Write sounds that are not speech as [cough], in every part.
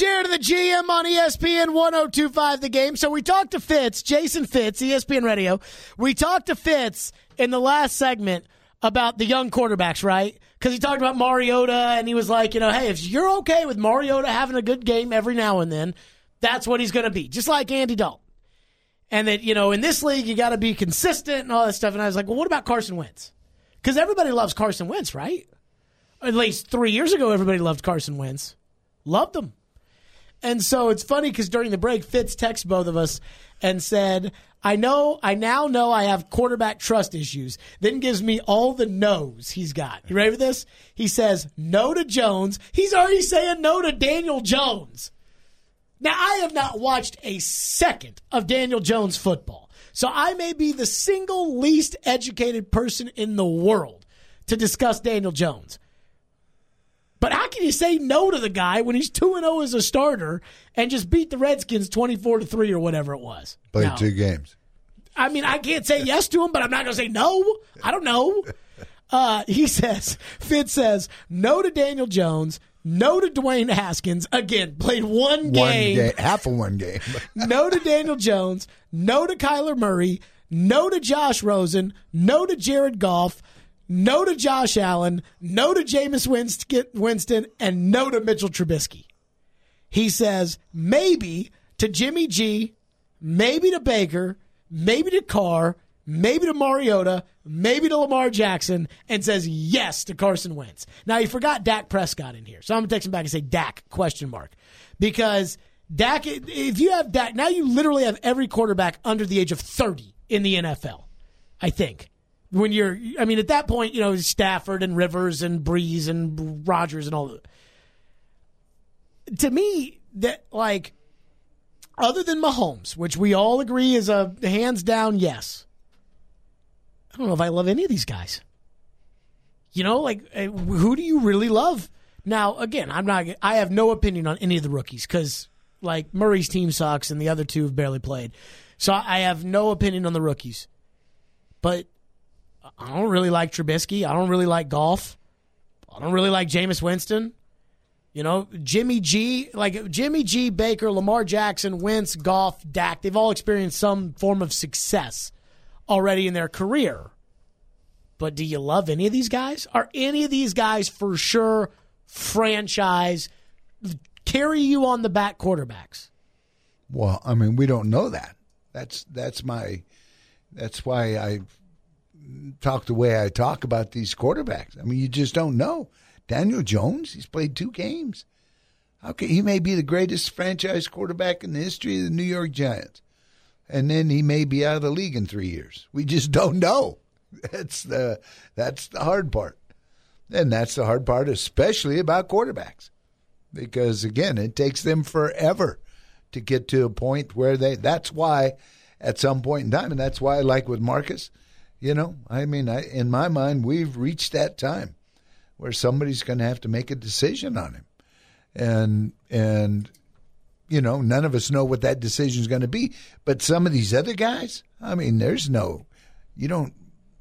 Jared and the GM on ESPN 1025 the game. So we talked to Fitz, Jason Fitz, ESPN Radio. We talked to Fitz in the last segment about the young quarterbacks, right? Because he talked about Mariota and he was like, you know, hey, if you're okay with Mariota having a good game every now and then, that's what he's going to be, just like Andy Dalton. And that, you know, in this league, you got to be consistent and all that stuff. And I was like, well, what about Carson Wentz? Because everybody loves Carson Wentz, right? At least three years ago, everybody loved Carson Wentz. Loved him. And so it's funny because during the break, Fitz texted both of us and said, I know, I now know I have quarterback trust issues. Then gives me all the no's he's got. You ready for this? He says no to Jones. He's already saying no to Daniel Jones. Now, I have not watched a second of Daniel Jones football. So I may be the single least educated person in the world to discuss Daniel Jones. But how can you say no to the guy when he's 2 and 0 as a starter and just beat the Redskins 24 to 3 or whatever it was? Played No. two games. I mean, I can't say yes to him, but I'm not going to say no. I don't know. [laughs] Uh, he says, Fitz says, no to Daniel Jones, no to Dwayne Haskins. Again, played one One game. game, half of one game. [laughs] no to Daniel Jones, no to Kyler Murray, no to Josh Rosen, no to Jared Goff, no to Josh Allen, no to Jameis Winston, and no to Mitchell Trubisky. He says maybe to Jimmy G, maybe to Baker, maybe to Carr, maybe to Mariota, maybe to Lamar Jackson, and says yes to Carson Wentz. Now he forgot Dak Prescott in here, so I'm gonna text him back and say Dak question mark because Dak. If you have Dak now, you literally have every quarterback under the age of 30 in the NFL. I think when you're, I mean, at that point, you know Stafford and Rivers and Brees and Rodgers and all. that. To me, that like other than Mahomes, which we all agree is a hands down yes. I don't know if I love any of these guys. You know, like eh, who do you really love? Now, again, I'm not. I have no opinion on any of the rookies because, like, Murray's team sucks and the other two have barely played, so I have no opinion on the rookies. But I don't really like Trubisky. I don't really like Goff. I don't really like Jameis Winston. You know, Jimmy G, like Jimmy G, Baker, Lamar Jackson, Wentz, Goff, Dak, they've all experienced some form of success already in their career. But do you love any of these guys? Are any of these guys for sure franchise carry you on the back quarterbacks? Well, I mean, we don't know that. That's that's my that's why I talk the way I talk about these quarterbacks. I mean, you just don't know. Daniel Jones, he's played two games. Okay, he may be the greatest franchise quarterback in the history of the New York Giants, and then he may be out of the league in three years. We just [laughs] don't know. That's the that's the hard part, and that's the hard part, especially about quarterbacks, because again, it takes them forever to get to a point where they. That's why, at some point in time, and that's why, I like with Marcus, you know, I mean, I, in my mind, we've reached that time where somebody's going to have to make a decision on him, and and you know, none of us know what that decision is going to be. But some of these other guys, I mean, there's no, you don't,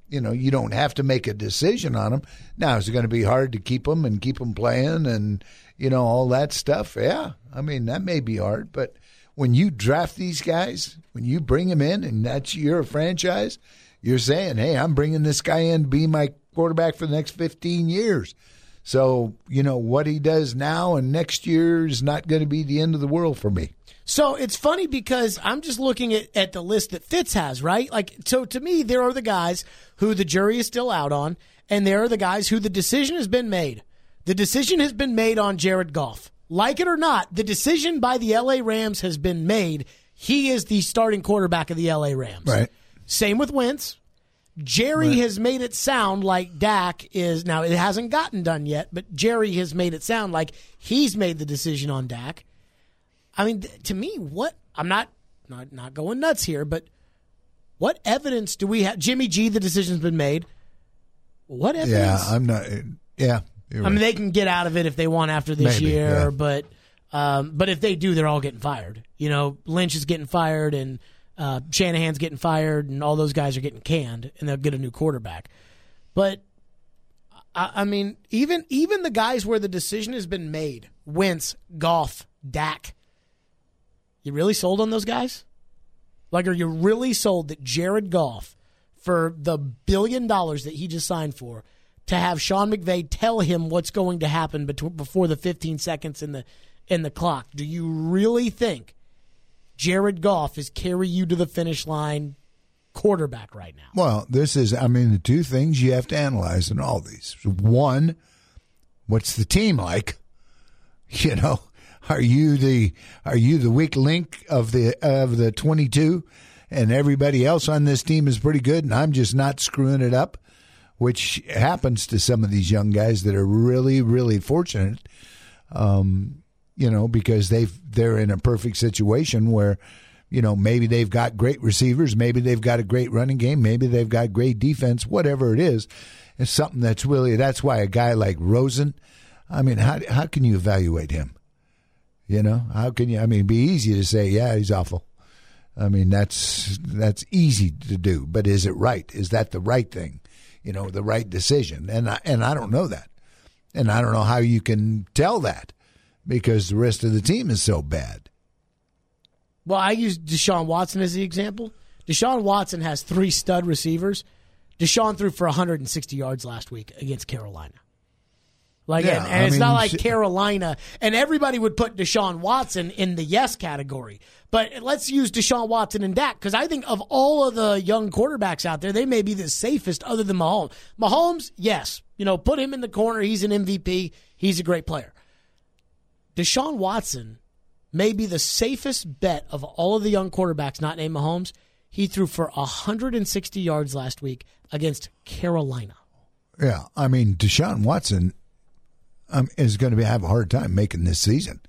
you know, you don't have to make a decision on them. Now, is it going to be hard to keep them and keep them playing and you know all that stuff? Yeah, I mean that may be hard, but when you draft these guys, when you bring them in, and that's you're a franchise, you're saying, hey, I'm bringing this guy in to be my quarterback for the next 15 years. So, you know, what he does now and next year is not going to be the end of the world for me. So it's funny because I'm just looking at, at the list that Fitz has, right? Like, so to me, there are the guys who the jury is still out on, and there are the guys who the decision has been made. The decision has been made on Jared Goff. Like it or not, the decision by the LA Rams has been made. He is the starting quarterback of the LA Rams. Right. Same with Wentz. Jerry has made it sound like Dak is now it hasn't gotten done yet, but Jerry has made it sound like he's made the decision on Dak. I mean, th- to me, what I'm not not not going nuts here, but what evidence do we have? Jimmy G, the decision's been made. What evidence? Yeah. I'm not. Yeah. you're I mean, they can get out of it if they want after this Maybe, year, yeah. but um, but if they do, they're all getting fired. You know, Lynch is getting fired, and uh, Shanahan's getting fired, and all those guys are getting canned, and they'll get a new quarterback. But I, I mean, even even the guys where the decision has been made, Wentz, Goff, Dak. You really sold on those guys? Like, are you really sold that Jared Goff, for the billion dollars that he just signed for, to have Sean McVay tell him what's going to happen before the 15 seconds in the in the clock? Do you really think Jared Goff is carry you to the finish line quarterback right now? Well, this is, I mean, the two things you have to analyze in all these. One, what's the team like? [laughs] You know, are you the are you the weak link of the of the twenty two, and everybody else on this team is pretty good, and I'm just not screwing it up, which happens to some of these young guys that are really really fortunate. Um, you know, because they've they're in a perfect situation where you know, maybe they've got great receivers, maybe they've got a great running game, maybe they've got great defense, whatever it is. It's something that's really that's why a guy like Rosen, I mean, how how can you evaluate him? You know, how can you? I mean, it'd be easy to say, yeah, he's awful. I mean, that's that's easy to do, but is it right? Is that the right thing? You know, the right decision? And I, and I don't know that, and I don't know how you can tell that because the rest of the team is so bad. Well, I use Deshaun Watson as the example. Deshaun Watson has three stud receivers. Deshaun threw for 160 yards last week against Carolina. Like, Yeah, and, and it's mean, not like Carolina, and everybody would put Deshaun Watson in the yes category. But let's use Deshaun Watson and Dak because I think of all of the young quarterbacks out there, they may be the safest other than Mahomes. Mahomes, yes, you know, put him in the corner. He's an MVP. He's a great player. Deshaun Watson may be the safest bet of all of the young quarterbacks not named Mahomes. He threw for 160 yards last week against Carolina. Yeah, I mean, Deshaun Watson um, is going to be, have a hard time making this season,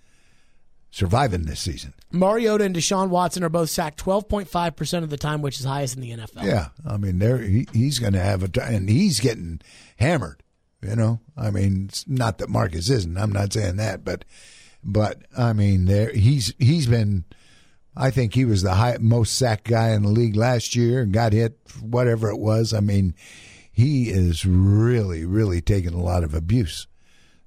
surviving this season. Mariota and Deshaun Watson are both sacked 12.5% of the time, which is highest in the NFL. Yeah, I mean, there he, he's going to have a and he's getting hammered. You know, I mean, it's not that Marcus isn't. I'm not saying that, but but I mean, there he's he's been. I think he was the high, most sacked guy in the league last year and got hit whatever it was. I mean, he is really really taking a lot of abuse.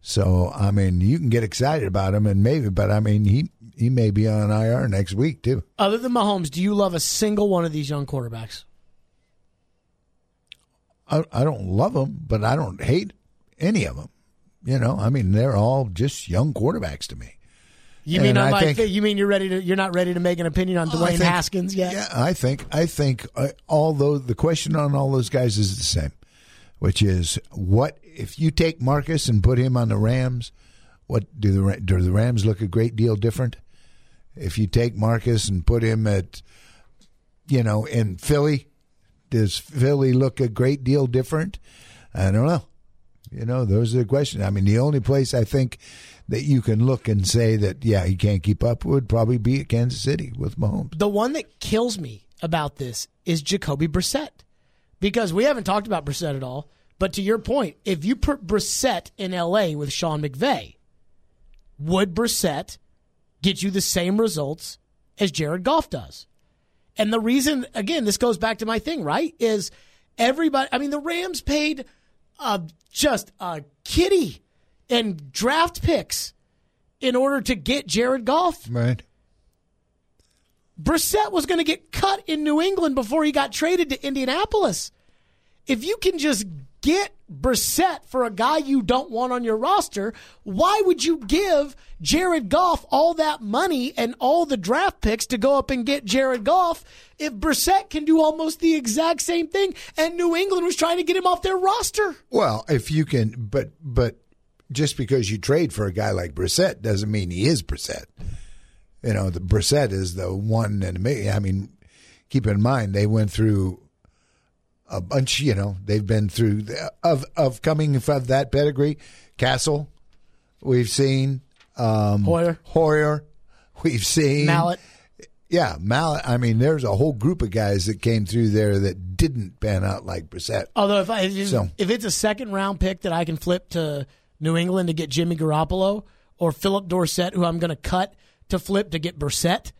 So I mean, you can get excited about him and maybe, but I mean, he he may be on IR next week too. Other than Mahomes, do you love a single one of these young quarterbacks? I, I don't love them, but I don't hate any of them. You know, I mean, they're all just young quarterbacks to me. You mean And on I my think- fi- you mean you're ready to you're not ready to make an opinion on Dwayne think- Haskins yet? Yeah, I think I think uh, although the question on all those guys is the same, which is what if you take Marcus and put him on the Rams? What do the do the Rams look a great deal different? If you take Marcus and put him at, you know, in Philly, does Philly look a great deal different? I don't know. You know, those are the questions. I mean, the only place I think that you can look and say that, yeah, he can't keep up would probably be at Kansas City with Mahomes. The one that kills me about this is Jacoby Brissett. Because we haven't talked about Brissett at all. But to your point, if you put Brissett in LA with Sean McVay, would Brissett get you the same results as Jared Goff does? And the reason, again, this goes back to my thing, right? Is everybody, I mean, the Rams paid uh, just a kitty and draft picks in order to get Jared Goff. Right. Brissett was going to get cut in New England before he got traded to Indianapolis. If you can just get Brissett for a guy you don't want on your roster, why would you give Jared Goff all that money and all the draft picks to go up and get Jared Goff if Brissett can do almost the exact same thing and New England was trying to get him off their roster? Well, if you can, but but just because you trade for a guy like Brissett doesn't mean he is Brissett. You know, the Brissett is the one in a million. I mean, keep in mind they went through a bunch. You know, they've been through the, of of coming from that pedigree. Cassel, we've seen um, Hoyer. Hoyer, we've seen Mallett. Yeah, Mallett. I mean, there's a whole group of guys that came through there that didn't pan out like Brissett. Although if I if, So- if it's a second round pick that I can flip to New England to get Jimmy Garoppolo or Phillip Dorsett, who I'm going to cut to flip to get Brissett,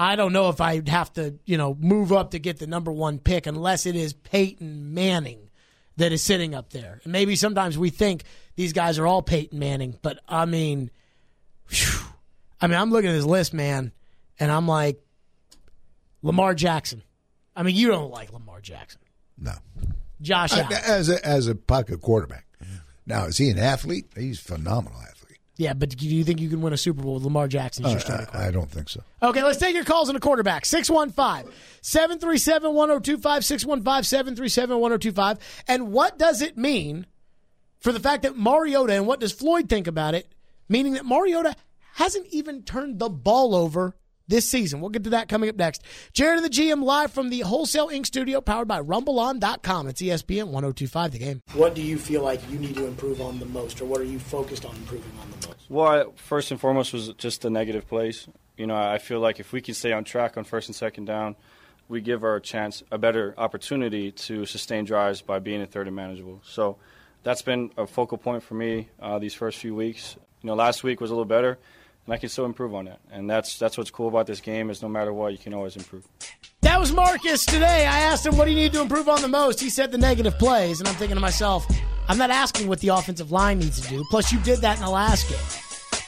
I don't know if I'd have to you know move up to get the number one pick unless it is Peyton Manning that is sitting up there. And maybe sometimes we think these guys are all Peyton Manning, but I mean, whew, I mean, I'm looking at this list, man, and I'm like, Lamar Jackson. I mean, you don't like Lamar Jackson. No. Josh Allen. As a, as a pocket quarterback. Now, is he an athlete? He's phenomenal athlete. Yeah, but do you think you can win a Super Bowl with Lamar Jackson as your starting I, I don't think so. Okay, let's take your calls on the quarterback. 615 737 1025, 615 737 1025. And what does it mean for the fact that Mariota, and what does Floyd think about it, meaning that Mariota hasn't even turned the ball over this season? We'll get to that coming up next. Jared and the GM live from the Wholesale Inc. studio powered by RumbleOn.com. It's ESPN 1025 The Game. What do you feel like you need to improve on the most, or what are you focused on improving on the most? Well, I, first and foremost was just the negative plays. You know, I feel like if we can stay on track on first and second down, we give our chance a better opportunity to sustain drives by being a third and manageable. So that's been a focal point for me uh, these first few weeks. You know, last week was a little better, and I can still improve on that. And that's that's what's cool about this game is no matter what, you can always improve. That was Marcus today. I asked him, what do you need to improve on the most? He said the negative plays. And I'm thinking to myself, I'm not asking what the offensive line needs to do. Plus, you did that in game.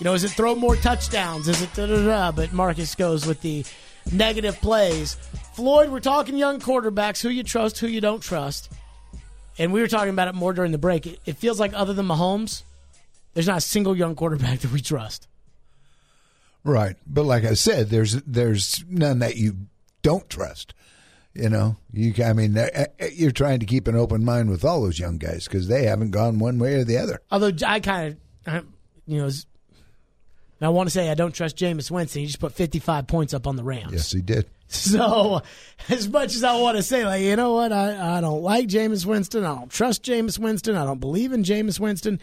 You know, is it throw more touchdowns? Is it da da da? But Marcus goes with the negative plays. Floyd, we're talking young quarterbacks, who you trust, who you don't trust. And we were talking about it more during the break. It, it feels like, other than Mahomes, there's not a single young quarterback [laughs] that we trust. Right. But like I said, there's there's none that you don't trust. You know, you I mean, uh, uh, you're trying to keep an open mind with all those young guys because they haven't gone one way or the other. Although I kind of, you know, I want to say I don't trust Jameis Winston. He just put 55 points up on the Rams. Yes, he did. [laughs] So, as much as I want to say, like, you know what, I, I don't like Jameis Winston. I don't trust Jameis Winston. I don't believe in Jameis Winston.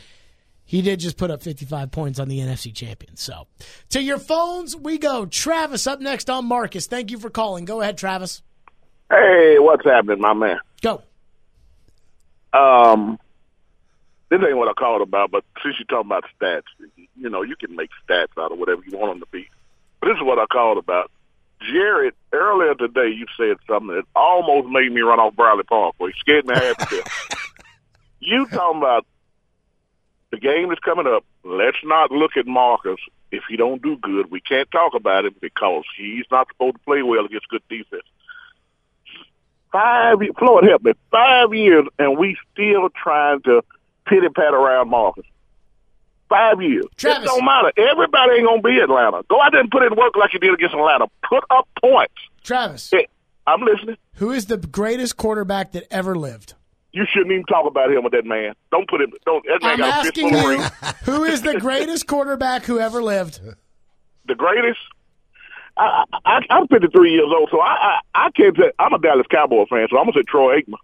He did just put up 55 points on the NFC champion. So, to your phones we go. Travis up next on Marcus. Thank you for calling. Go ahead, Travis. Hey, what's happening, my man? Go. Um, this ain't what I called about, but since you're talking about stats, you know, you can make stats out of whatever you want them to be. But this is what I called about. Jared, earlier today, you said something that almost made me run off Bradley Park. Well, you scared me half to death. [laughs] You talking about the game is coming up. Let's not look at Marcus. If he don't do good, we can't talk about him because he's not supposed to play well against good defense. Five, Floyd, help me. Five years, and we still trying to pity pat around Marcus. Five years. Travis. It don't matter. Everybody ain't gonna be Atlanta. Go out there and put in work like you did against Atlanta. Put up points. Travis, Yeah, I'm listening. who is the greatest quarterback that ever lived? You shouldn't even talk about him with that man. Don't put him. Don't. That man I'm got a asking you, [laughs] who is the greatest quarterback who ever lived? the greatest. I, I, I'm 53 years old, so I, I, I can't say I'm a Dallas Cowboy fan, so I'm gonna say Troy Aikman.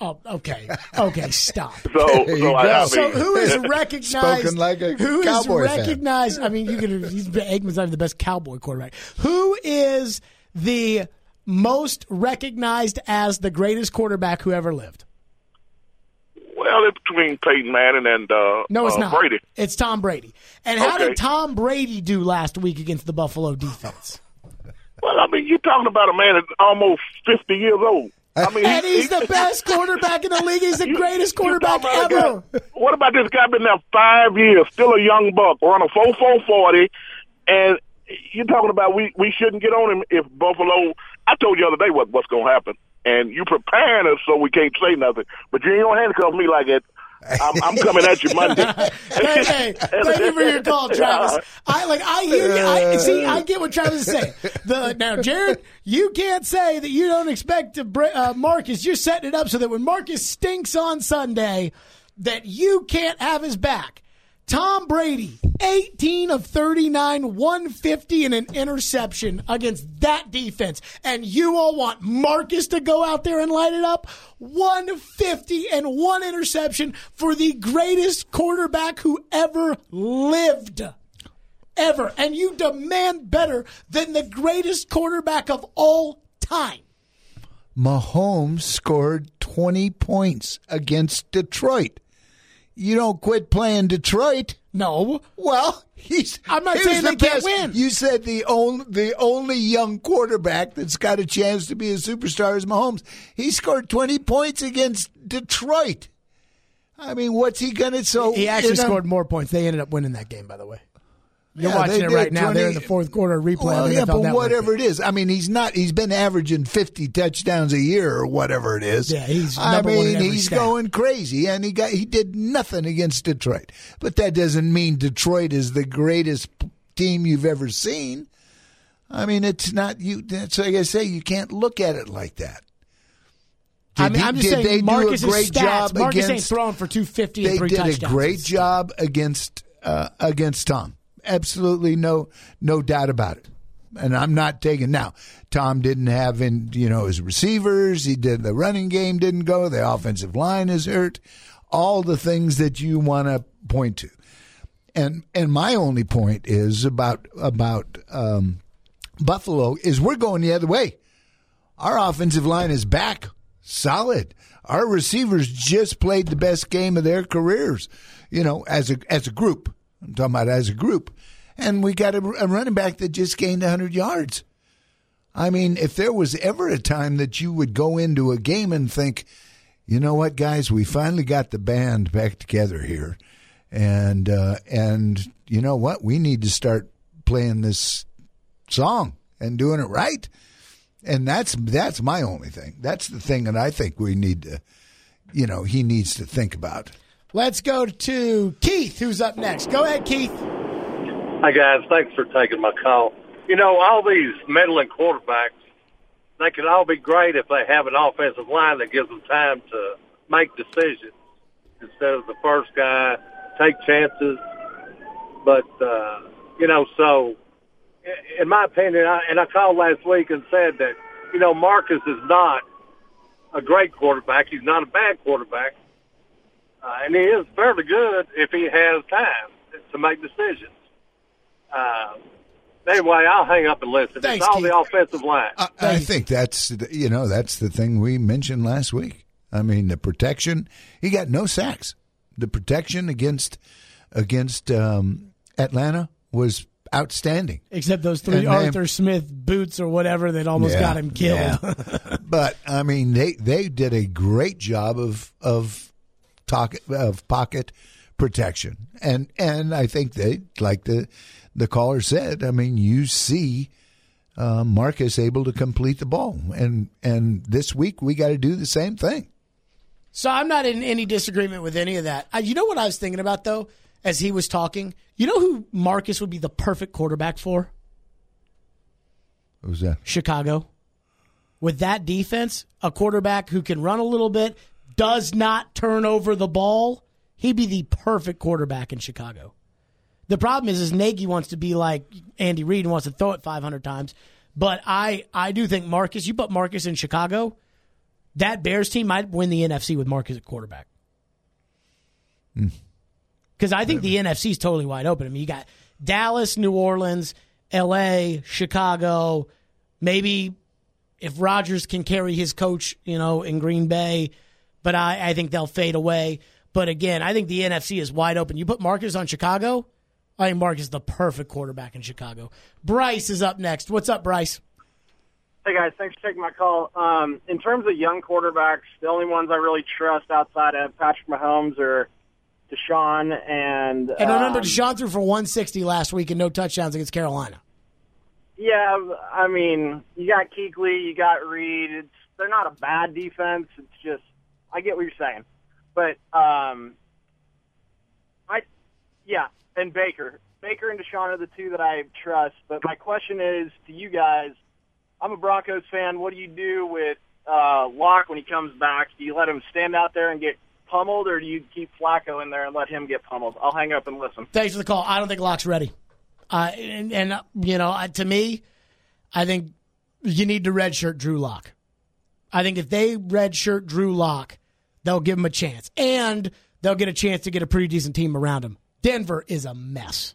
Oh, okay. Okay, stop. So, so I, I mean, So who is [laughs] recognized? Like a who is Cowboy fan. recognized? I mean, you can. He's, Aikman's not even the best cowboy quarterback. Who is the most recognized as the greatest quarterback who ever lived? Well, it's between Peyton Manning and uh, No, it's uh, not. Brady. It's Tom Brady. And how Okay. did Tom Brady do last week against the Buffalo defense? Well, I mean, you're talking about a man that's almost 50 years old. I mean, And he's he- the best quarterback in the league. He's the you- greatest quarterback talking about a ever. guy- What about this guy been there five years, still a young buck, run a four four forty, and you're talking about we we shouldn't get on him if Buffalo. I told you the other day what what's going to happen, and you preparing us so we can't say nothing. But you ain't gonna handcuff me like that. I'm, I'm coming at you Monday. [laughs] hey, hey, thank you for your call, Travis. [laughs] I like I hear you. I see. I get what Travis is saying. The now, Jared, you can't say that you don't expect to br- uh, Marcus. You're setting it up so that when Marcus stinks on Sunday, that you can't have his back. Tom Brady, 18 of 39, 150 and an interception against that defense. And you all want Marcus to go out there and light it up? 150 and one interception for the greatest quarterback who ever lived. Ever. And you demand better than the greatest quarterback of all time. Mahomes scored 20 points against Detroit. You don't quit playing Detroit. No. Well, he's. I'm not saying they the can't win. You said the only the only young quarterback that's got a chance to be a superstar is Mahomes. He scored 20 points against Detroit. I mean, what's he gonna? So He actually you know- scored more points. They ended up winning that game, by the way. You're Yeah, watching it right now. They're in the fourth quarter replay. Well, yeah, but whatever it is, I mean, he's not. He's been averaging fifty touchdowns a year or whatever it is. Yeah, he's I number one in mean, he's stat. going crazy, and he got he did nothing against Detroit. But that doesn't mean Detroit is the greatest team you've ever seen. I mean, it's not you. That's like I say, you can't look at it like that. I Did mean, he- I'm just saying do Marcus' a great stats. job Marcus ain't against- throwing for 250 and they did touchdowns. a great job against uh, against Tom. Absolutely no no doubt about it. And I'm not taking now. Tom didn't have in you know his receivers. He did the running game didn't go. The offensive line is hurt. All the things that you want to point to. And and my only point is about about um, Buffalo is we're going the other way. Our offensive line is back solid. Our receivers just played the best game of their careers, you know, as a as a group. I'm talking about as a group. And we got a, a running back that just gained 100 yards. I mean, if there was ever a time that you would go into a game and think, you know what, guys, we finally got the band back together here, and uh, and you know what, we need to start playing this song and doing it right and that's that's my only thing. That's the thing that I think we need to, you know, he needs to think about. Let's go to Keith, who's up next. Go ahead, Keith. Hi guys, thanks for taking my call. You know, all these meddling quarterbacks, they could all be great if they have an offensive line that gives them time to make decisions instead of the first guy take chances. But uh, you know, so in my opinion, I, and I called last week and said that you know Marcus is not a great quarterback. He's not a bad quarterback, uh, and he is fairly good if he has time to make decisions. Uh, anyway, I'll hang up and listen. Thanks, it's all Keith. the offensive line. I, I think that's the- you know that's the thing we mentioned last week. I mean, the protection. He got no sacks. The protection against against um, Atlanta was outstanding. Except those three And they- Arthur Smith boots or whatever that almost Yeah, got him killed. yeah. [laughs] but I mean, they they did a great job of of talk, of pocket protection, and and I think they like the the caller said. I mean, you see. Uh, Marcus able to complete the ball, and and this week we got to do the same thing. So I'm not in any disagreement with any of that. Uh, you know what I was thinking about though, as he was talking. You know who Marcus would be the perfect quarterback for? Was that? Chicago. With that defense, a quarterback who can run a little bit, does not turn over the ball, he'd be the perfect quarterback in Chicago. The problem is, is Nagy wants to be like Andy Reid and wants to throw it 500 times. But I, I do think Marcus, you put Marcus in Chicago, that Bears team might win the NFC with Marcus at quarterback. Hmm. Because I think the NFC is totally wide open. I mean, you got Dallas, New Orleans, L.A., Chicago, maybe if Rodgers can carry his coach, you know, in Green Bay, but I, I think they'll fade away. But again, I think the NFC is wide open. You put Marcus on Chicago, I think Marcus is the perfect quarterback in Chicago. Bryce is up next. What's up, Bryce? Hey guys, thanks for taking my call. Um, in terms of young quarterbacks, the only ones I really trust outside of Patrick Mahomes are Deshaun and. And remember, um, Deshaun threw for 160 last week and no touchdowns against Carolina. Yeah, I mean, you got Kuechly, you got Reed. It's they're not a bad defense. It's just I get what you're saying, but um, I yeah, and Baker, Baker and Deshaun are the two that I trust. But my question is to you guys: I'm a Broncos fan. What do you do with uh, Lock when he comes back? Do you let him stand out there and get pummeled, or do you keep Flacco in there and let him get pummeled? I'll hang up and listen. Thanks for the call. I don't think Lock's ready. Uh, and, and uh, you know, to me, I think you need to redshirt Drew Lock. I think if they redshirt Drew Lock, they'll give him a chance, and they'll get a chance to get a pretty decent team around him. Denver is a mess.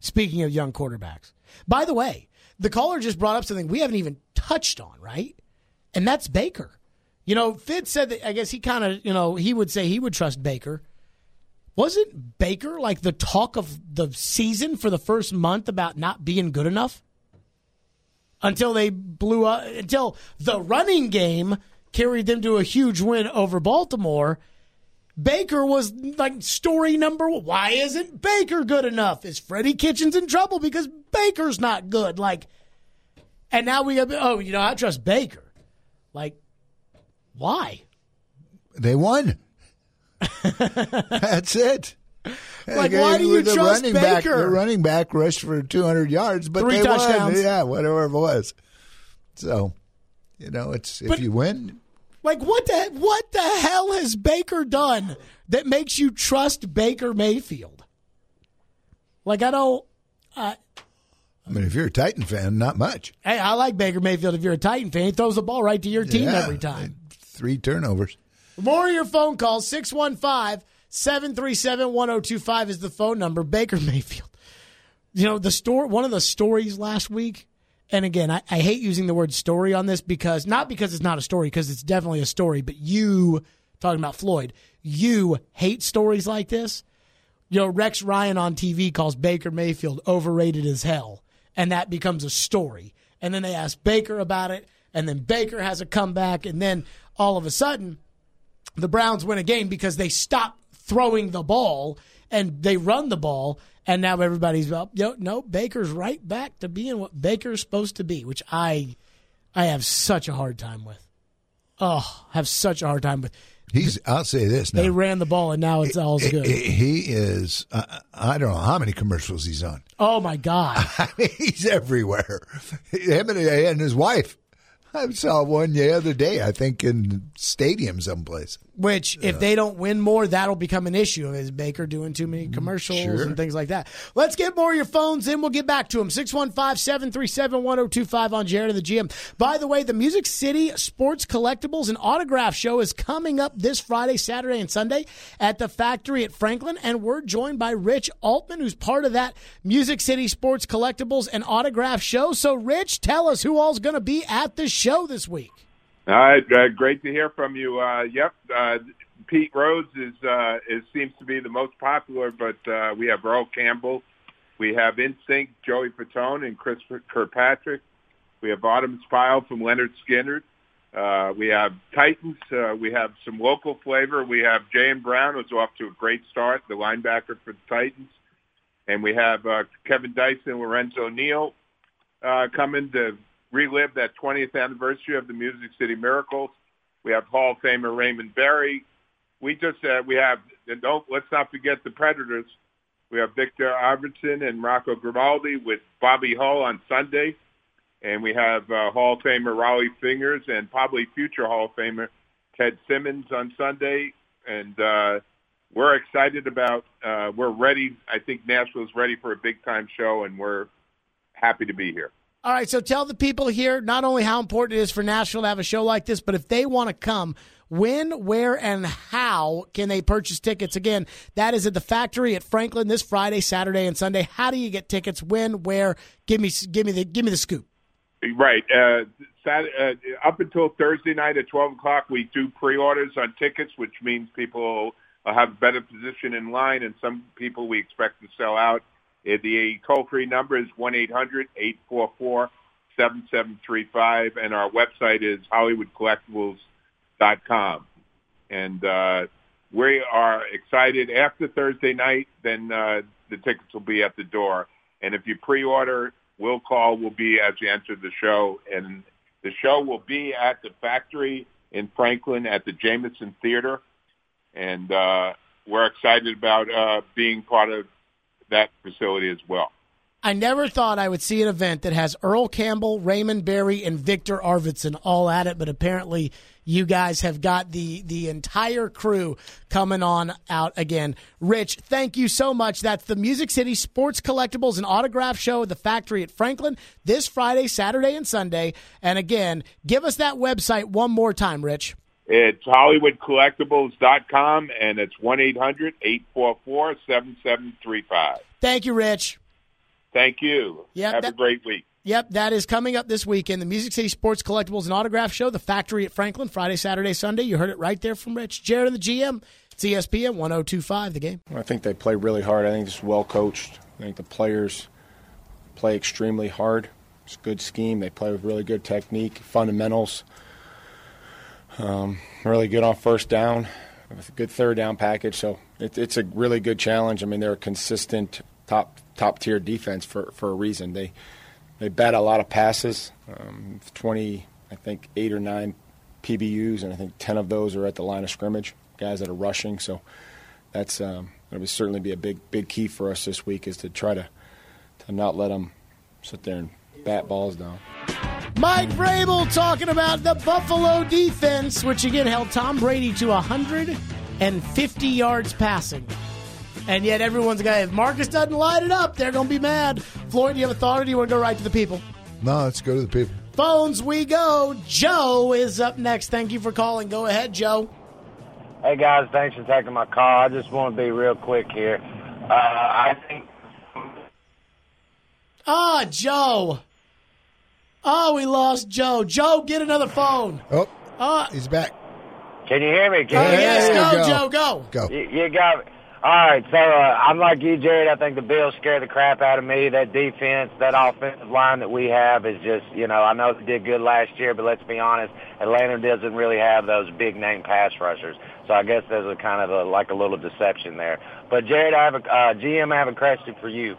Speaking of young quarterbacks, by the way, the caller just brought up something we haven't even touched on, right? And that's Baker. You know, Fitz said that. I guess he kind of, you know, he would say he would trust Baker. Wasn't Baker like the talk of the season for the first month about not being good enough? Until they blew up, until the running game carried them to a huge win over Baltimore. Baker was like story number one. Why isn't Baker good enough? Is Freddie Kitchens in trouble because Baker's not good? Like, and now we have, oh, you know, I trust Baker. Like, why? They won. [laughs] That's it. Like, why do you trust running Back, Baker? the running back rushed for 200 yards, but Three they touchdowns. won. Yeah, whatever it was. So, you know, it's if But- you win, Like, what the what the hell has Baker done that makes you trust Baker Mayfield? Like, I don't. Uh, I mean, if you're a Titan fan, not much. hey, I like Baker Mayfield. If you're a Titan fan, he throws the ball right to your team Yeah, every time. Three turnovers. More of your phone calls. 615 737 1025 is the phone number. Baker [laughs] Mayfield. You know, the story, one of the stories last week, and again, I, I hate using the word story on this because, not because it's not a story, because it's definitely a story, but you, talking about Floyd, you hate stories like this. You know, Rex Ryan on TV calls Baker Mayfield overrated as hell, and that becomes a story. And then they ask Baker about it, and then Baker has a comeback, and then all of a sudden, the Browns win a game because they stop throwing the ball and they run the ball. And now everybody's well, yo, no, Baker's right back to being what Baker's supposed to be, which I, I have such a hard time with. Oh, have such a hard time with. He's. I'll say this now. They ran the ball and now it's all good. He is. Uh, I don't know how many commercials he's on. Oh my god! [laughs] I mean, he's everywhere. Him and, and his wife. I saw one the other day. I think in stadium someplace. Which, if they don't win more, that'll become an issue. Is Baker doing too many mm, commercials Sure. and things like that? Let's get more of your phones in. We'll get back to them. 615 737 1025 on Jared of the GM. By the way, the Music City Sports Collectibles and Autograph Show is coming up this Friday, Saturday, and Sunday at the factory at Franklin. And we're joined by Rich Altman, who's part of that Music City Sports Collectibles and Autograph Show. So, Rich, tell us who all's going to be at the show this week. All right, uh, great to hear from you. Uh, yep, uh, Pete Rose is uh, is seems to be the most popular, but uh, we have Earl Campbell, we have NSYNC, Joey Fatone, and Chris Kirkpatrick. We have Artimus Pyle from Lynyrd Skynyrd. Uh, we have Titans. Uh, we have some local flavor. We have Jayon Brown, who's off to a great start, the linebacker for the Titans, and we have uh, Kevin Dyson, Lorenzo Neal uh, coming to relive that 20th anniversary of the Music City Miracles. We have Hall of Famer Raymond Berry. We just uh, we have don't let's not forget the Predators. We have Viktor Arvidsson and Rocco Grimaldi with Bobby Hull on Sunday, and we have uh, Hall of Famer Rollie Fingers and probably future Hall of Famer Ted Simmons on Sunday. And uh, we're excited about. Uh, we're ready. I think Nashville's ready for a big time show, and we're happy to be here. All right, so tell the people here not only how important it is for Nashville to have a show like this, but if they want to come, when, where, and how can they purchase tickets? Again, that is at the factory at Franklin this Friday, Saturday, and Sunday. How do you get tickets? When, where? Give me, give me the, give me the scoop. Right. Uh, Sat uh, up until Thursday night at 12 o'clock, we do pre-orders on tickets, which means people will have better position in line, and some people we expect to sell out. The toll-free number is 1-800-844-7735, and our website is hollywoodcollectibles.com. And uh, we are excited. After Thursday night, then uh, the tickets will be at the door. And if you pre-order, we'll call will be as you enter the show. And the show will be at the factory in Franklin at the Jameson Theater. And uh, we're excited about uh, being part of that facility as well. I never thought I would see an event that has Earl Campbell, Raymond Berry, and Viktor Arvidsson all at it, but apparently you guys have got the the entire crew coming on out again. Rich, thank you so much. That's the Music City Sports Collectibles and Autograph Show at the factory at Franklin this Friday, Saturday, and Sunday. And again, give us that website one more time, Rich. It's HollywoodCollectibles.com, and it's 1-800-844-7735. Thank you, Rich. Thank you. Yeah, Have that- a great week. Yep, that is coming up this weekend. The Music City Sports Collectibles and Autograph Show, the factory at Franklin, Friday, Saturday, Sunday. You heard it right there from Rich. Jared and the GM. It's ESPN 1025, the game. I think they play really hard. I think it's well coached. I think the players play extremely hard. It's a good scheme. They play with really good technique, fundamentals. Um, really good on first down. good third down package. So it, it's a really good challenge. I mean, they're a consistent top top tier defense for, for a reason. They they bat a lot of passes, um, 20, I think eight or nine PBUs, and I think 10 of those are at the line of scrimmage. Guys that are rushing, so that's um, that would certainly be a big big key for us this week is to try to to not let them sit there and bat balls down. Mike Vrabel talking about the Buffalo defense, which again held Tom Brady to 150 yards passing. And yet everyone's going, if Marcus doesn't light it up, they're going to be mad. Floyd, do you have a thought or do you want to go right to the people? No, let's go to the people. Phones we go. Joe is up next. Thank you for calling. Go ahead, Joe. Hey guys, thanks for taking my call. I just want to be real quick here. Uh, I think Ah, Joe. Oh, we lost Joe. Joe, get another phone. Oh, Ah, he's back. Can you hear me? oh, Can you yes, hear me? go, go. Joe, go. Go. You, you got me. All right, so uh, I'm like you, Jared. I think the Bills scared the crap out of me. That defense, that offensive line that we have is just, you know, I know they did good last year, but let's be honest, Atlanta doesn't really have those big name pass rushers. So I guess there's a kind of a, like a little deception there. But Jared, I have a uh, GM. I have a question for you.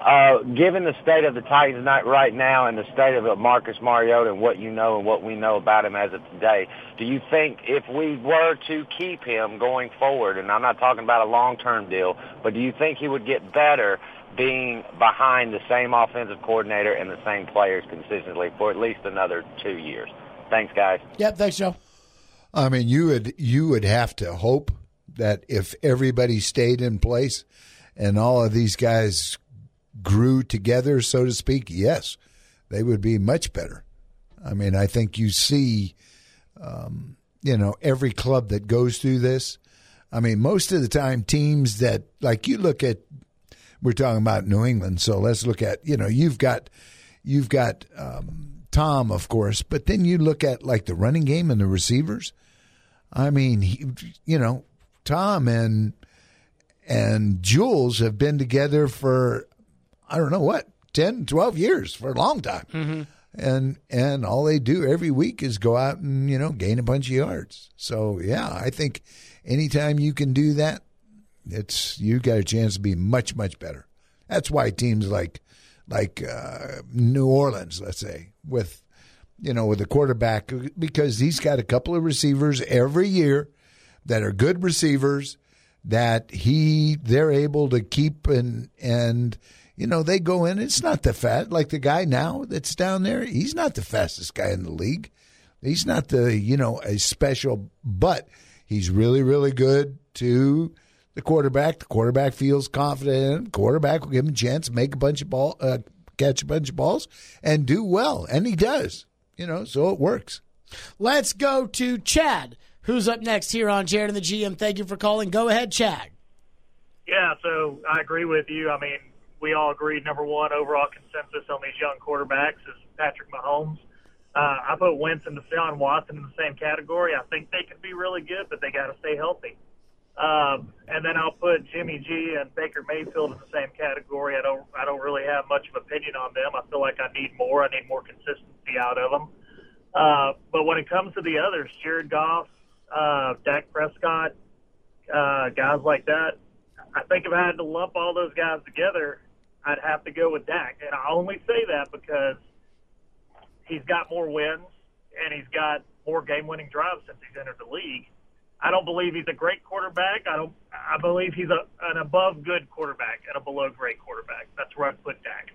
Uh, given the state of the Titans not right now and the state of uh, Marcus Mariota and what you know and what we know about him as of today, do you think if we were to keep him going forward, and I'm not talking about a long-term deal, but do you think he would get better being behind the same offensive coordinator and the same players consistently for at least another two years? Thanks, guys. Yep, thanks, Joe. I mean, you would you would have to hope that if everybody stayed in place and all of these guys grew together, so to speak, yes, they would be much better. I mean, I think you see, um, you know, every club that goes through this. I mean, most of the time, teams that like you look at, we're talking about New England, so let's look at you know you've got you've got um, Tom, of course, but then you look at like the running game and the receivers. I mean, he, you know, Tom and and Jules have been together for I don't know what 10, 12 years for a long time. And and all they do every week is go out and, you know, gain a bunch of yards. So, yeah, I think anytime you can do that, it's you got a chance to be much much better. That's why teams like like uh, New Orleans, let's say, with you know with a quarterback because he's got a couple of receivers every year that are good receivers that he they're able to keep and and you know they go in. It's not the fat like the guy now that's down there. He's not the fastest guy in the league. He's not the you know a special, but he's really really good to the quarterback. The quarterback feels confident. Quarterback will give him a chance make a bunch of ball, uh, catch a bunch of balls, and do well, and he does. You know, so it works. Let's go to Chad, who's up next here on Jared and the GM. Thank you for calling. Go ahead, Chad. Yeah, so I agree with you. I mean, we all agreed number one overall consensus on these young quarterbacks is Patrick Mahomes. Uh, I put Wentz and Deshaun Watson in the same category. I think they could be really good, but they got to stay healthy. Um, and then I'll put Jimmy G and Baker Mayfield in the same category. I don't, I don't really have much of an opinion on them. I feel like I need more. I need more consistency out of them. Uh, but when it comes to the others, Jared Goff, uh, Dak Prescott, uh, guys like that, I think if I had to lump all those guys together, I'd have to go with Dak. And I only say that because he's got more wins and he's got more game-winning drives since he's entered the league. I don't believe he's a great quarterback. I don't. I believe he's a, an above good quarterback and a below great quarterback. That's where I'd put Dak.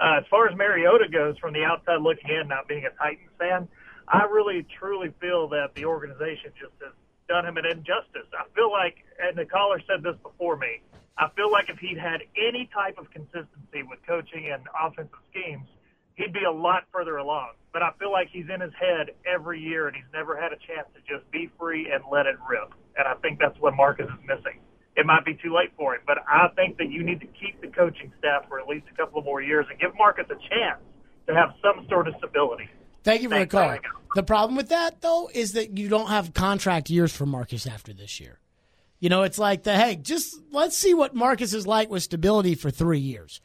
Uh, as far as Mariota goes, from the outside looking in, not being a Titans fan, I really truly feel that the organization just has done him an injustice. I feel like, and the caller said this before me, I feel like if he'd had any type of consistency with coaching and offensive schemes, he'd be a lot further along. But I feel like he's in his head every year, and he's never had a chance to just be free and let it rip. And I think that's what Marcus is missing. It might be too late for him, but I think that you need to keep the coaching staff for at least a couple of more years and give Marcus a chance to have some sort of stability. Thank you for Thanks, the call. The problem with that, though, is that you don't have contract years for Marcus after this year. You know, it's like the hey, just let's see what Marcus is like with stability for three years.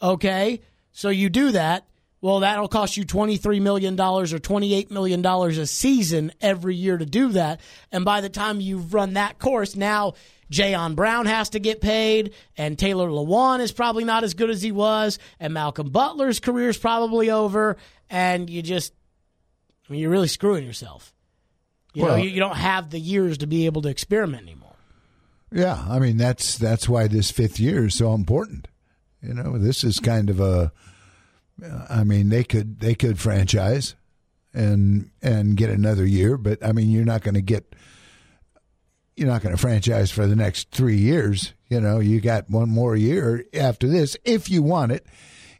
Okay, so you do that, Well, that'll cost you $23 million or $28 million a season every year to do that. And by the time you've run that course, now Jayon Brown has to get paid, and Taylor Lewan is probably not as good as he was, and Malcolm Butler's career is probably over, and you just, I mean, you're really screwing yourself. You Well- know, you, you don't have the years to be able to experiment anymore. Yeah, I mean that's that's why this fifth year is so important. You know, this is kind of a. Uh, I mean, they could they could franchise, and and get another year, but I mean, you're not going to get. You're not going to franchise for the next three years. You know, you got one more year after this if you want it.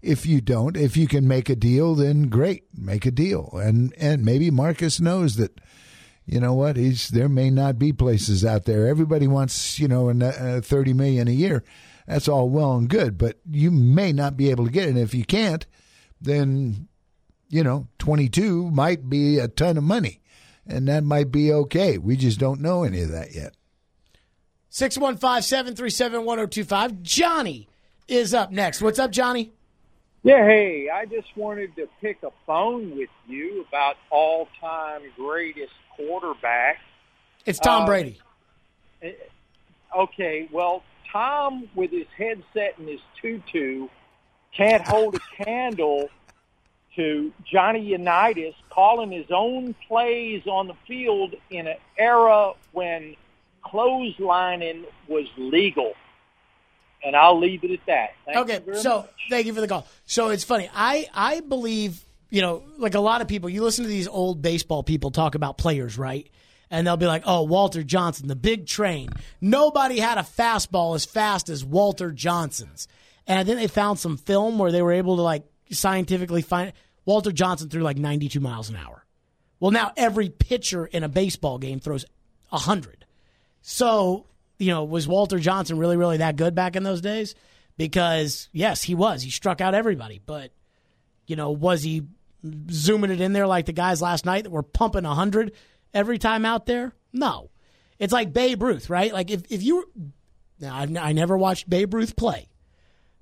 If you don't, if you can make a deal, then great, make a deal, and and maybe Marcus knows that you know what he's there may not be places out there. Everybody wants you know a, a uh, 30 million a year. That's all well and good but you may not be able to get it. And if you can't then you know 22 might be a ton of money. And that might be okay. We just don't know any of that yet. 615 737 1025. Johnny is up next. What's up, Johnny? Yeah, hey, I just wanted to pick a bone with you about all-time greatest quarterback. It's Tom Uh, Brady. Okay, well, Tom with his headset and his tutu can't hold a candle to Johnny Unitas calling his own plays on the field in an era when clotheslining was legal. And I'll leave it at that. Thank okay, so much. thank you for the call. So it's funny. I I believe you know, like a lot of people. You listen to these old baseball people talk about players, right? And they'll be like, "Oh, Walter Johnson, the big train. Nobody had a fastball as fast as Walter Johnson's." And then they found some film where they were able to like scientifically find Walter Johnson threw like 92 miles an hour. Well, now every pitcher in a baseball game throws 100. So, you know, was Walter Johnson really, really that good back in those days? Because, yes, he was. He struck out everybody. But, you know, was he zooming it in there like the guys last night that were pumping 100 every time out there? No. It's like Babe Ruth, right? Like if, if you now I've, I never watched Babe Ruth play,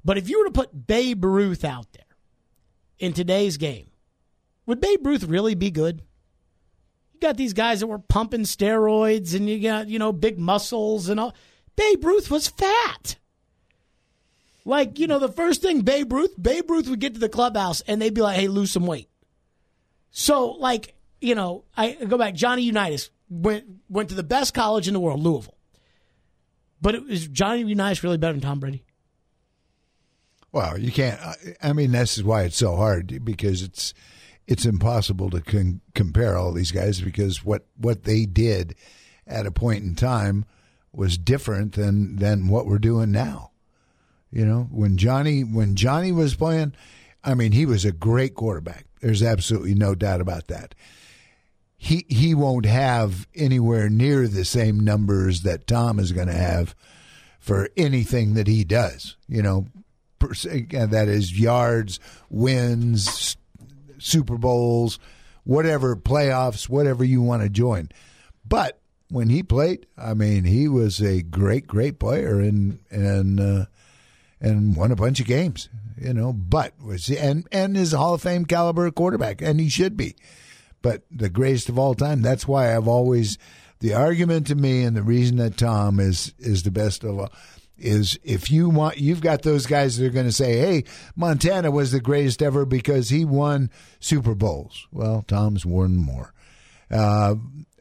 but if you were to put Babe Ruth out there in today's game, would Babe Ruth really be good? You got these guys that were pumping steroids and you got, you know, big muscles and all. Babe Ruth was fat. Like, you know, the first thing Babe Ruth, Babe Ruth would get to the clubhouse and they'd be like, hey, lose some weight. So, like, you know, I go back, Johnny Unitas went went to the best college in the world, Louisville. But it, is Johnny Unitas really better than Tom Brady? Well, you can't. I- I mean, this is why it's so hard because it's it's impossible to con- compare all these guys because what what they did at a point in time was different than than what we're doing now. You know, when Johnny when Johnny was playing, I mean, he was a great quarterback. There's absolutely no doubt about that. He he won't have anywhere near the same numbers that Tom is going to have for anything that he does. You know, per that is yards, wins, Super Bowls, whatever playoffs, whatever you want to join. But when he played, I mean, he was a great, great player and and uh, and won a bunch of games. You know, but was and and is a Hall of Fame caliber quarterback, and he should be. But the greatest of all time. That's why I've always the argument to me, and the reason that Tom is is the best of all is if you want you've got those guys that are going to say hey montana was the greatest ever because he won super bowls. Well tom's won more. Uh,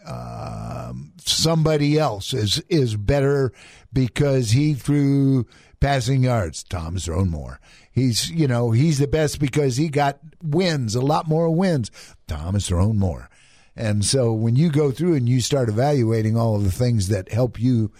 um, somebody else is is better because he threw passing yards. Tom's thrown more. He's you know he's the best because he got wins a lot more wins. Tom has thrown more. And so when you go through and you start evaluating all of the things that help you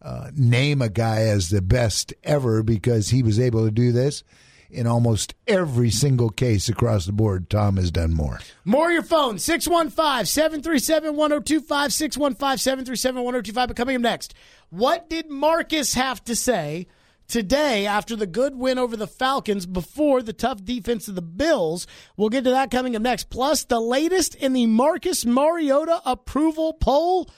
uh, name a guy as the best ever because he was able to do this. In almost every single case across the board, Tom has done more. More your phone, 615 737 1025, 615 737 1025. But coming up next, what did Marcus have to say today after the good win over the Falcons before the tough defense of the Bills? We'll get to that coming up next. Plus, the latest in the Marcus Mariota approval poll.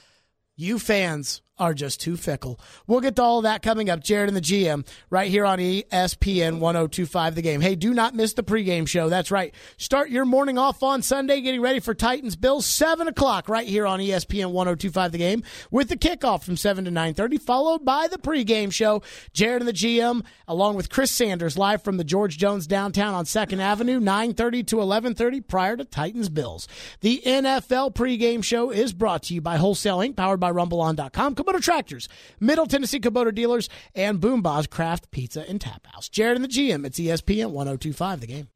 You fans are just too fickle. We'll get to all that coming up. Jared and the GM right here on ESPN 1025 The Game. Hey, do not miss the pregame show. That's right. Start your morning off on Sunday getting ready for Titans Bills, 7 o'clock right here on ESPN 1025 The Game with the kickoff from 7 to 9.30, followed by the pregame show. Jared and the GM along with Chris Sanders live from the George Jones downtown on 2nd Avenue, 9.30 to 11.30 prior to Titans Bills. The NFL pregame show is brought to you by Wholesale Inc., powered by RumbleOn.com, Kubota Tractors, Middle Tennessee Kubota Dealers, and Boombozz Craft Pizza and Tap House. Jared and the GM, it's ESPN 1025 The Game.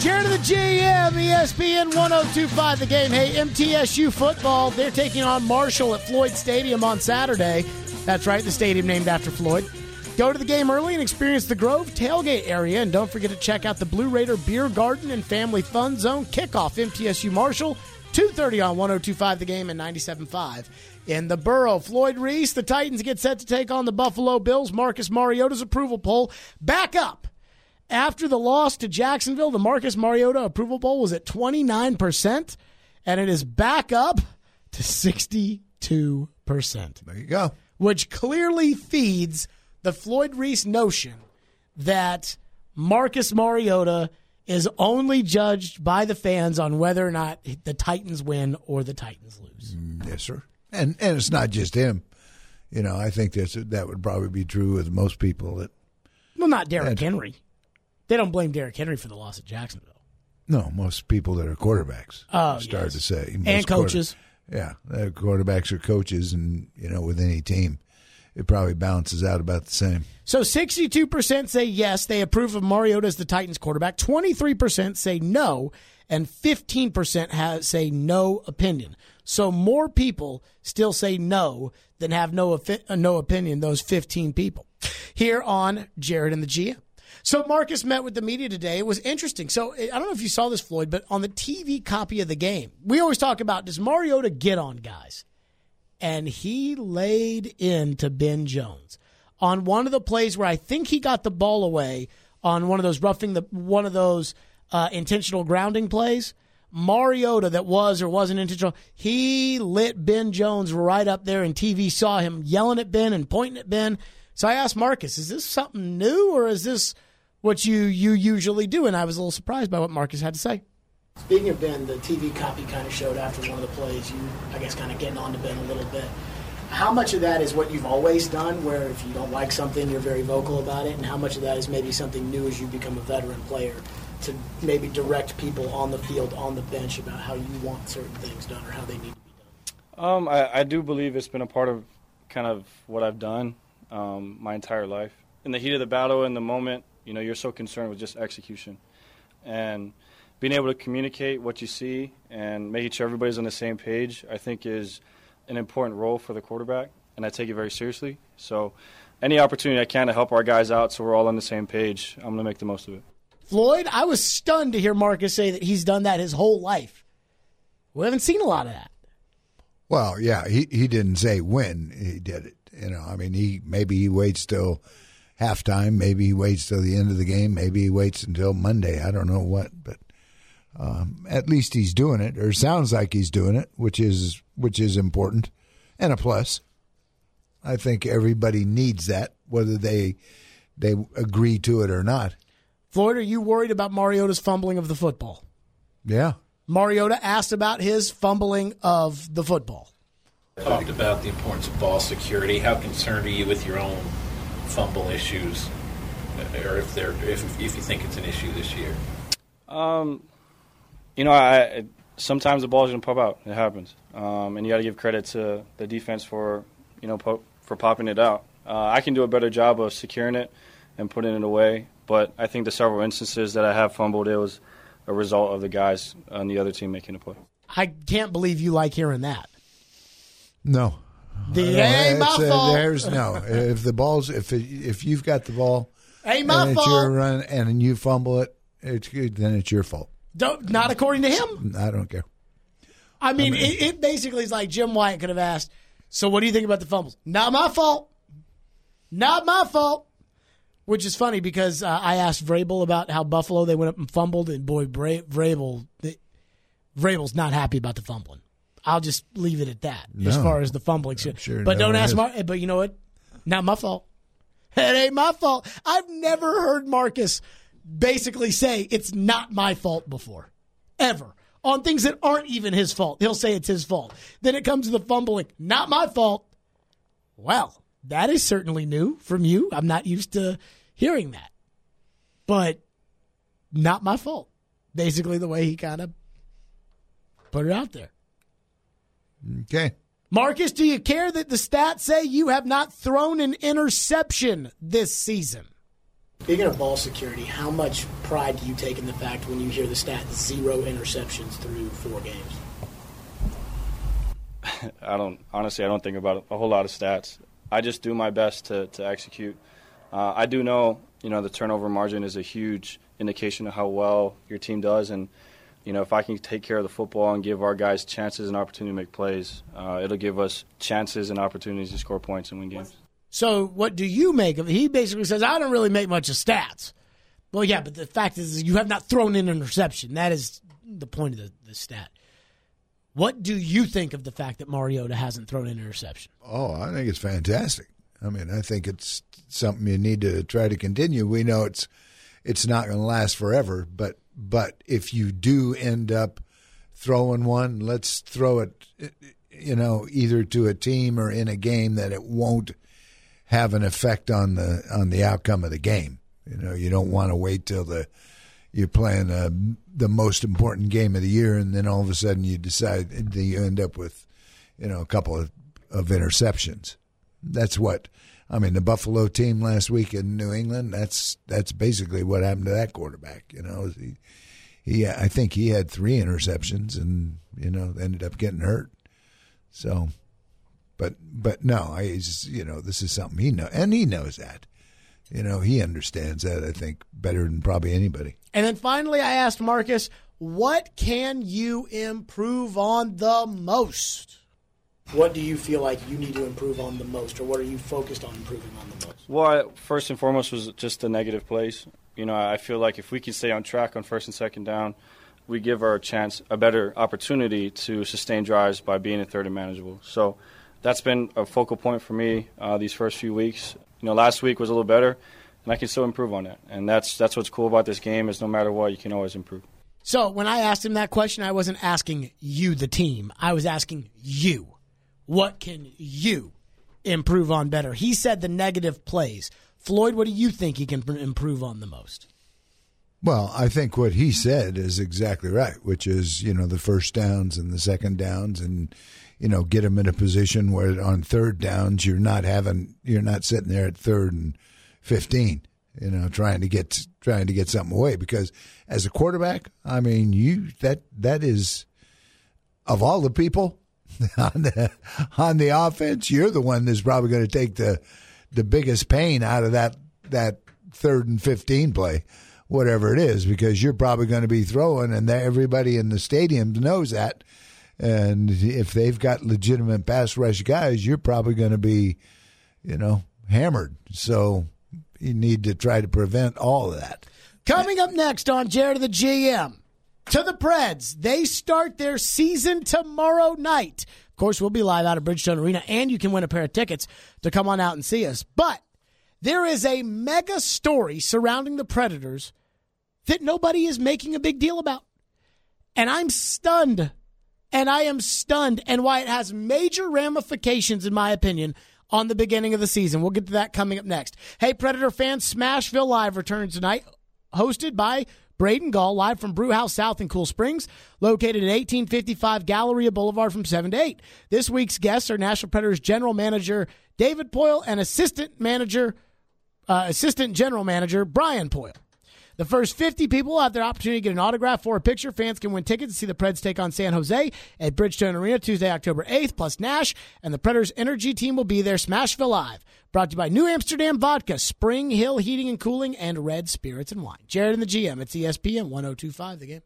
Jared and the GM, ESPN 1025 The Game. Hey, MTSU football, they're taking on Marshall at Floyd Stadium on Saturday. That's right, the stadium named after Floyd. Go to the game early and experience the Grove tailgate area. And don't forget to check out the Blue Raider Beer Garden and Family Fun Zone kickoff MTSU Marshall, 2.30 on 1025 The Game and 97.5 in the Borough. Floyd Reese, the Titans get set to take on the Buffalo Bills. Marcus Mariota's approval poll back up. After the loss to Jacksonville, the Marcus Mariota approval poll was at 29%, and it is back up to 62%. There you go. Which clearly feeds the Floyd Reese notion that Marcus Mariota is only judged by the fans on whether or not the Titans win or the Titans lose. Yes, sir. And and it's not just him. You know, I think that's that would probably be true with most people. That Well, not Derrick Henry. They don't blame Derrick Henry for the loss at Jacksonville. no, most people that are quarterbacks Oh, start yes. to say Most And quarter- coaches. yeah, uh, quarterbacks are coaches, and you know, with any team, it probably balances out about the same. So 62% say yes, they approve of Mariota as the Titans quarterback. 23% say no, and 15% have, say no opinion. So more people still say no than have no, uh, no opinion, those 15 people. Here on Jared and the GM. So Marcus met with the media today. It was interesting. So I don't know if you saw this, Floyd, but on the TV copy of the game, we always talk about does Mariota get on guys? And he laid into Ben Jones on one of the plays where I think he got the ball away on one of those roughing the one of those uh, intentional grounding plays. Mariota, that was or wasn't intentional, he lit Ben Jones right up there, and TV saw him yelling at Ben and pointing at Ben. So I asked Marcus, "Is this something new, or is this what you you usually do?" And I was a little surprised by what Marcus had to say. Speaking of Ben, the TV copy kind of showed after one of the plays, you, I guess, kind of getting on to Ben a little bit. How much of that is what you've always done, where if you don't like something, you're very vocal about it, and how much of that is maybe something new as you become a veteran player to maybe direct people on the field, on the bench about how you want certain things done or how they need to be done? Um, I, I do believe it's been a part of kind of what I've done um, my entire life. In the heat of the battle, in the moment, you know, you're so concerned with just execution, and being able to communicate what you see and making sure everybody's on the same page, I think, is an important role for the quarterback, and I take it very seriously. So, any opportunity I can to help our guys out, so we're all on the same page, I'm going to make the most of it. Floyd, I was stunned to hear Marcus say that he's done that his whole life. We haven't seen a lot of that. Well, yeah, he he didn't say when he did it. You know, I mean, he maybe he waits till halftime, maybe he waits till the end of the game, maybe he waits until Monday. I don't know what, but um, at least he's doing it, or sounds like he's doing it, which is which is important and a plus. I think everybody needs that, whether they they agree to it or not. Floyd, are you worried about Mariota's fumbling of the football? Yeah, Mariota asked about his fumbling of the football. talked about the importance of ball security. How concerned are you with your own fumble issues, or if they're if if you think it's an issue this year? Um, you know, I, I sometimes the ball's gonna pop out. It happens, um, and you got to give credit to the defense for you know po- for popping it out. Uh, I can do a better job of securing it and putting it away, but I think the several instances that I have fumbled, it was a result of the guys on the other team making a play. I can't believe you like hearing that. no, The No, ain't my it's, uh, fault. There's no. [laughs] If the ball's if it, if you've got the ball, Ain't my and it's fault. your run and you fumble it, it's good. Then it's your fault. Don't, not according to him. I don't care. I mean, it, it basically is like Jim Wyatt could have asked, So what do you think about the fumbles? Not my fault. Not my fault. Which is funny because uh, I asked Vrabel about how Buffalo they went up and fumbled, and boy, Bra- Vrabel, they, Vrabel's not happy about the fumbling. I'll just leave it at that as far as the fumbling. sure but no don't ask is. Mar- But you know what? Not my fault. [laughs] It ain't my fault. I've never heard Marcus basically say it's not my fault before, ever. On things that aren't even his fault, he'll say it's his fault. Then it comes to the fumbling, not my fault. Well, that is certainly new from you. I'm not used to hearing that. But not my fault. Basically, the way he kind of put it out there. Okay. Marcus, do you care that the stats say you have not thrown an interception this season? Speaking of ball security, how much pride do you take in the fact when you hear the stat zero interceptions through four games? [laughs] I don't honestly. I don't think about a whole lot of stats. I just do my best to to execute. Uh, I do know, you know, the turnover margin is a huge indication of how well your team does, and you know, if I can take care of the football and give our guys chances and opportunity to make plays, uh, it'll give us chances and opportunities to score points and win games. So, what do you make of it? He basically says, I don't really make much of stats. Well, yeah, but the fact is, you have not thrown in an interception. That is the point of the, the stat. What do you think of the fact that Mariota hasn't thrown an interception? Oh, I think it's fantastic. I mean, I think it's something you need to try to continue. We know it's it's not going to last forever, but but if you do end up throwing one, let's throw it, you know, either to a team or in a game that it won't have an effect on the on the outcome of the game. You know, you don't want to wait till the you're playing uh, the most important game of the year, and then all of a sudden you decide that you end up with, you know, a couple of, of interceptions. That's what I mean. The Buffalo team last week in New England. That's that's basically what happened to that quarterback. You know, he, he I think he had three interceptions, and you know ended up getting hurt. So, but but no, I just you know this is something he know, and he knows that. You know, he understands that. I think better than probably anybody. And then finally, I asked Marcus, what can you improve on the most? What do you feel like you need to improve on the most, or what are you focused on improving on the most? Well, I, first and foremost was just the negative plays. You know, I feel like if we can stay on track on first and second down, we give our chance a better opportunity to sustain drives by being a third and manageable. So that's been a focal point for me uh, these first few weeks. You know, last week was a little better, and I can still improve on it. And that's that's what's cool about this game is no matter what, you can always improve. So when I asked him that question, I wasn't asking you, the team. I was asking you, what can you improve on better? He said the negative plays. Floyd, what do you think he can improve on the most? Well, I think what he said is exactly right, which is, you know, the first downs and the second downs and, you know, get them in a position where on third downs you're not having, you're not sitting there at third and 15, you know, trying to get, trying to get something away because as a quarterback, I mean, you, that, that is, of all the people [laughs] on the, on the offense, you're the one that's probably going to take the, the biggest pain out of that, that third and 15 play whatever it is, because you're probably going to be throwing, and everybody in the stadium knows that. And if they've got legitimate pass rush guys, you're probably going to be, you know, hammered. So you need to try to prevent all of that. Coming up next on Jared the GM, to the Preds. They start their season tomorrow night. Of course, we'll be live out of Bridgestone Arena, and you can win a pair of tickets to come on out and see us. But there is a mega story surrounding the Predators that nobody is making a big deal about. And I'm stunned. And I am stunned, and why it has major ramifications, in my opinion, on the beginning of the season. We'll get to that coming up next. Hey, Predator fans, Smashville Live returns tonight, hosted by Braden Gall, live from Brewhouse South in Cool Springs, located at 1855 Galleria Boulevard from 7 to 8. This week's guests are Nashville Predators General Manager David Poile and Assistant Manager, uh, Assistant General Manager Brian Poile. The first 50 people will have their opportunity to get an autograph or a picture. Fans can win tickets to see the Preds take on San Jose at Bridgestone Arena Tuesday, October 8th, plus Gnash, and the Predators Energy team will be there. Smashville Live. Brought to you by New Amsterdam Vodka, Spring Hill Heating and Cooling, and Red Spirits and Wine. Jared and the GM, it's ESPN 1025 The Game.